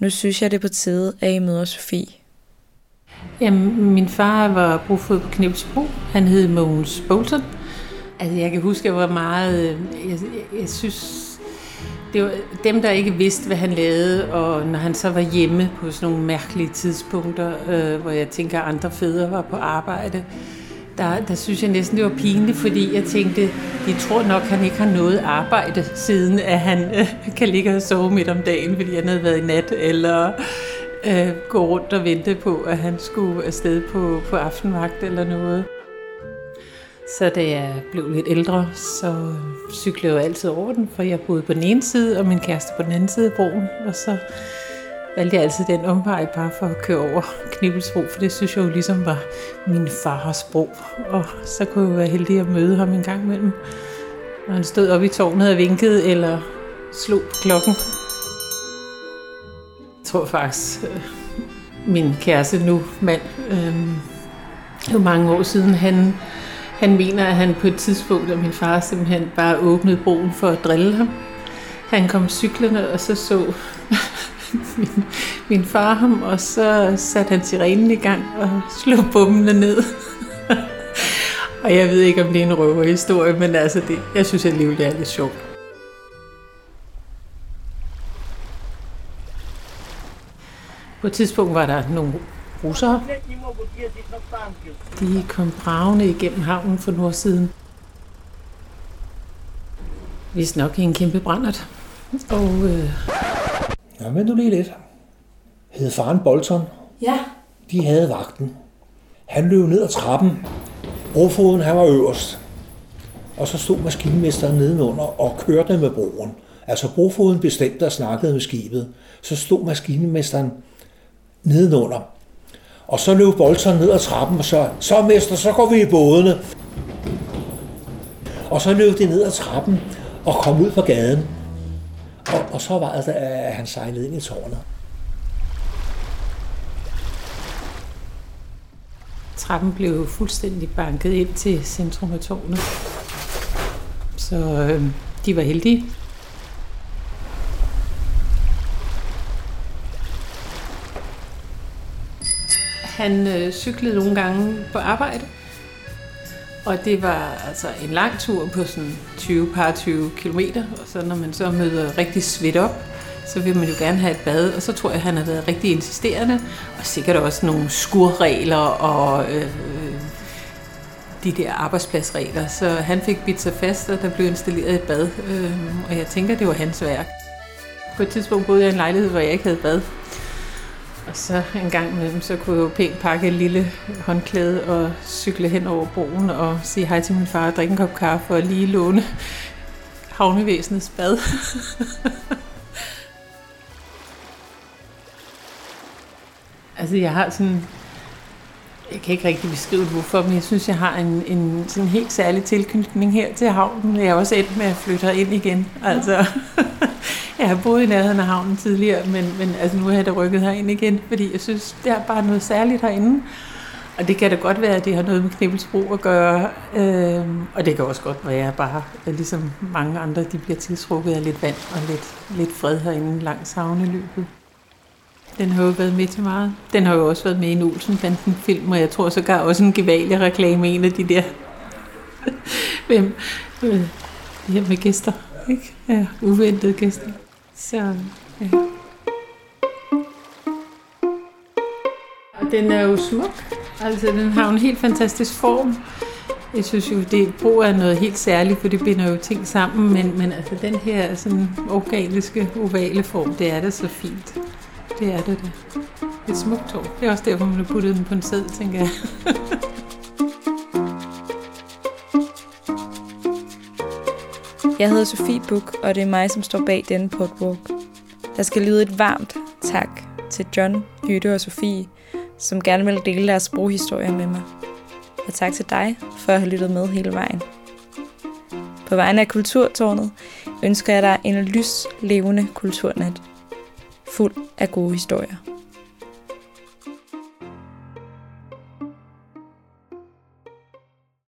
Nu synes jeg, det er på tide, at I møder Sofie. Jamen, min far var brugfod på Knipsbro. Han hed Mogens Bolton. Altså, jeg kan huske, at jeg var meget... Jeg, jeg, jeg synes, det var dem, der ikke vidste, hvad han lavede, og når han så var hjemme på sådan nogle mærkelige tidspunkter, øh, hvor jeg tænker, at andre fædre var på arbejde, der, der synes jeg næsten, det var pinligt, fordi jeg tænkte, de tror nok, han ikke har noget arbejde, siden at han øh, kan ligge og sove midt om dagen, fordi han havde været i nat, eller øh, gå rundt og vente på, at han skulle afsted på, på aftenvagt eller noget. Så da jeg blev lidt ældre, så cyklede jeg altid over den, for jeg boede på den ene side, og min kæreste på den anden side af broen. Og så valgte jeg altid den omvej bare for at køre over Knibelsbro, for det synes jeg jo ligesom var min fars bro. Og så kunne jeg være heldig at møde ham en gang imellem, når han stod oppe i tårnet og vinkede, eller slog klokken. Jeg tror faktisk, øh, min kæreste nu, mand, øh, jo mange år siden, han han mener, at han på et tidspunkt, at min far simpelthen bare åbnede broen for at drille ham. Han kom cyklerne, og så så min, min far ham, og så satte han sirenen i gang og slog bommene ned. og jeg ved ikke, om det er en røverhistorie, men altså det, jeg synes alligevel, er lidt sjovt. På et tidspunkt var der nogle russere. De kom bravende igennem havnen for nordsiden. Vi nok i en kæmpe brændert. Og, øh... Ja, men du lige lidt. Hed faren Bolton. Ja. De havde vagten. Han løb ned ad trappen. Brofoden, han var øverst. Og så stod maskinmesteren nedenunder og kørte med broen. Altså brofoden bestemte og snakkede med skibet. Så stod maskinmesteren nedenunder og så løb Bolton ned ad trappen, og så, så mester, så går vi i bådene. Og så løb de ned ad trappen og kom ud på gaden. Og, og så var det, at han sejlede ind i tårnet. Trappen blev fuldstændig banket ind til centrum af tårnet. Så øh, de var heldige. Han øh, cyklede nogle gange på arbejde, og det var altså en lang tur på sådan 20 par 20 kilometer, og så når man så møder rigtig svedt op, så vil man jo gerne have et bad, og så tror jeg, at han har været rigtig insisterende, og sikkert også nogle skurregler og øh, øh, de der arbejdspladsregler, så han fik bidt sig fast, og der blev installeret et bad, øh, og jeg tænker, det var hans værk. På et tidspunkt boede jeg i en lejlighed, hvor jeg ikke havde bad, og så en gang imellem, så kunne jeg jo pænt pakke et lille håndklæde og cykle hen over broen og sige hej til min far og drikke en kop kaffe og lige låne havnevæsenets bad. altså jeg har sådan, jeg kan ikke rigtig beskrive det, hvorfor, men jeg synes, jeg har en, en sådan helt særlig tilknytning her til havnen. Jeg er også endt med at flytte ind igen. Altså, Jeg har boet i nærheden af havnen tidligere, men, men altså, nu har jeg da rykket herind igen, fordi jeg synes, der er bare noget særligt herinde. Og det kan da godt være, at det har noget med Knibbelsbro at gøre. Øh, og det kan også godt være, at bare at ligesom mange andre, de bliver tiltrukket af lidt vand og lidt, lidt fred herinde langs havneløbet. Den har jo været med til meget. Den har jo også været med i en Olsen-banden film, og jeg tror sågar også en gevaldig reklame, en af de der. Hvem? Øh, her med gæster, ikke? Ja, uventede gæster. Så, ja. Og den er jo smuk. Altså, den har en helt fantastisk form. Jeg synes jo, det brug er noget helt særligt, for det binder jo ting sammen, men, men altså den her sådan organiske, ovale form, det er det så fint. Det er det det. Et smukt tår. Det er også derfor, man har puttet den på en sæd, tænker jeg. Jeg hedder Sofie Buk, og det er mig, som står bag denne podwalk. Der skal lyde et varmt tak til John, Jytte og Sofie, som gerne vil dele deres sproghistorier med mig. Og tak til dig for at have lyttet med hele vejen. På vegne af Kulturtårnet ønsker jeg dig en lys, levende kulturnat, fuld af gode historier.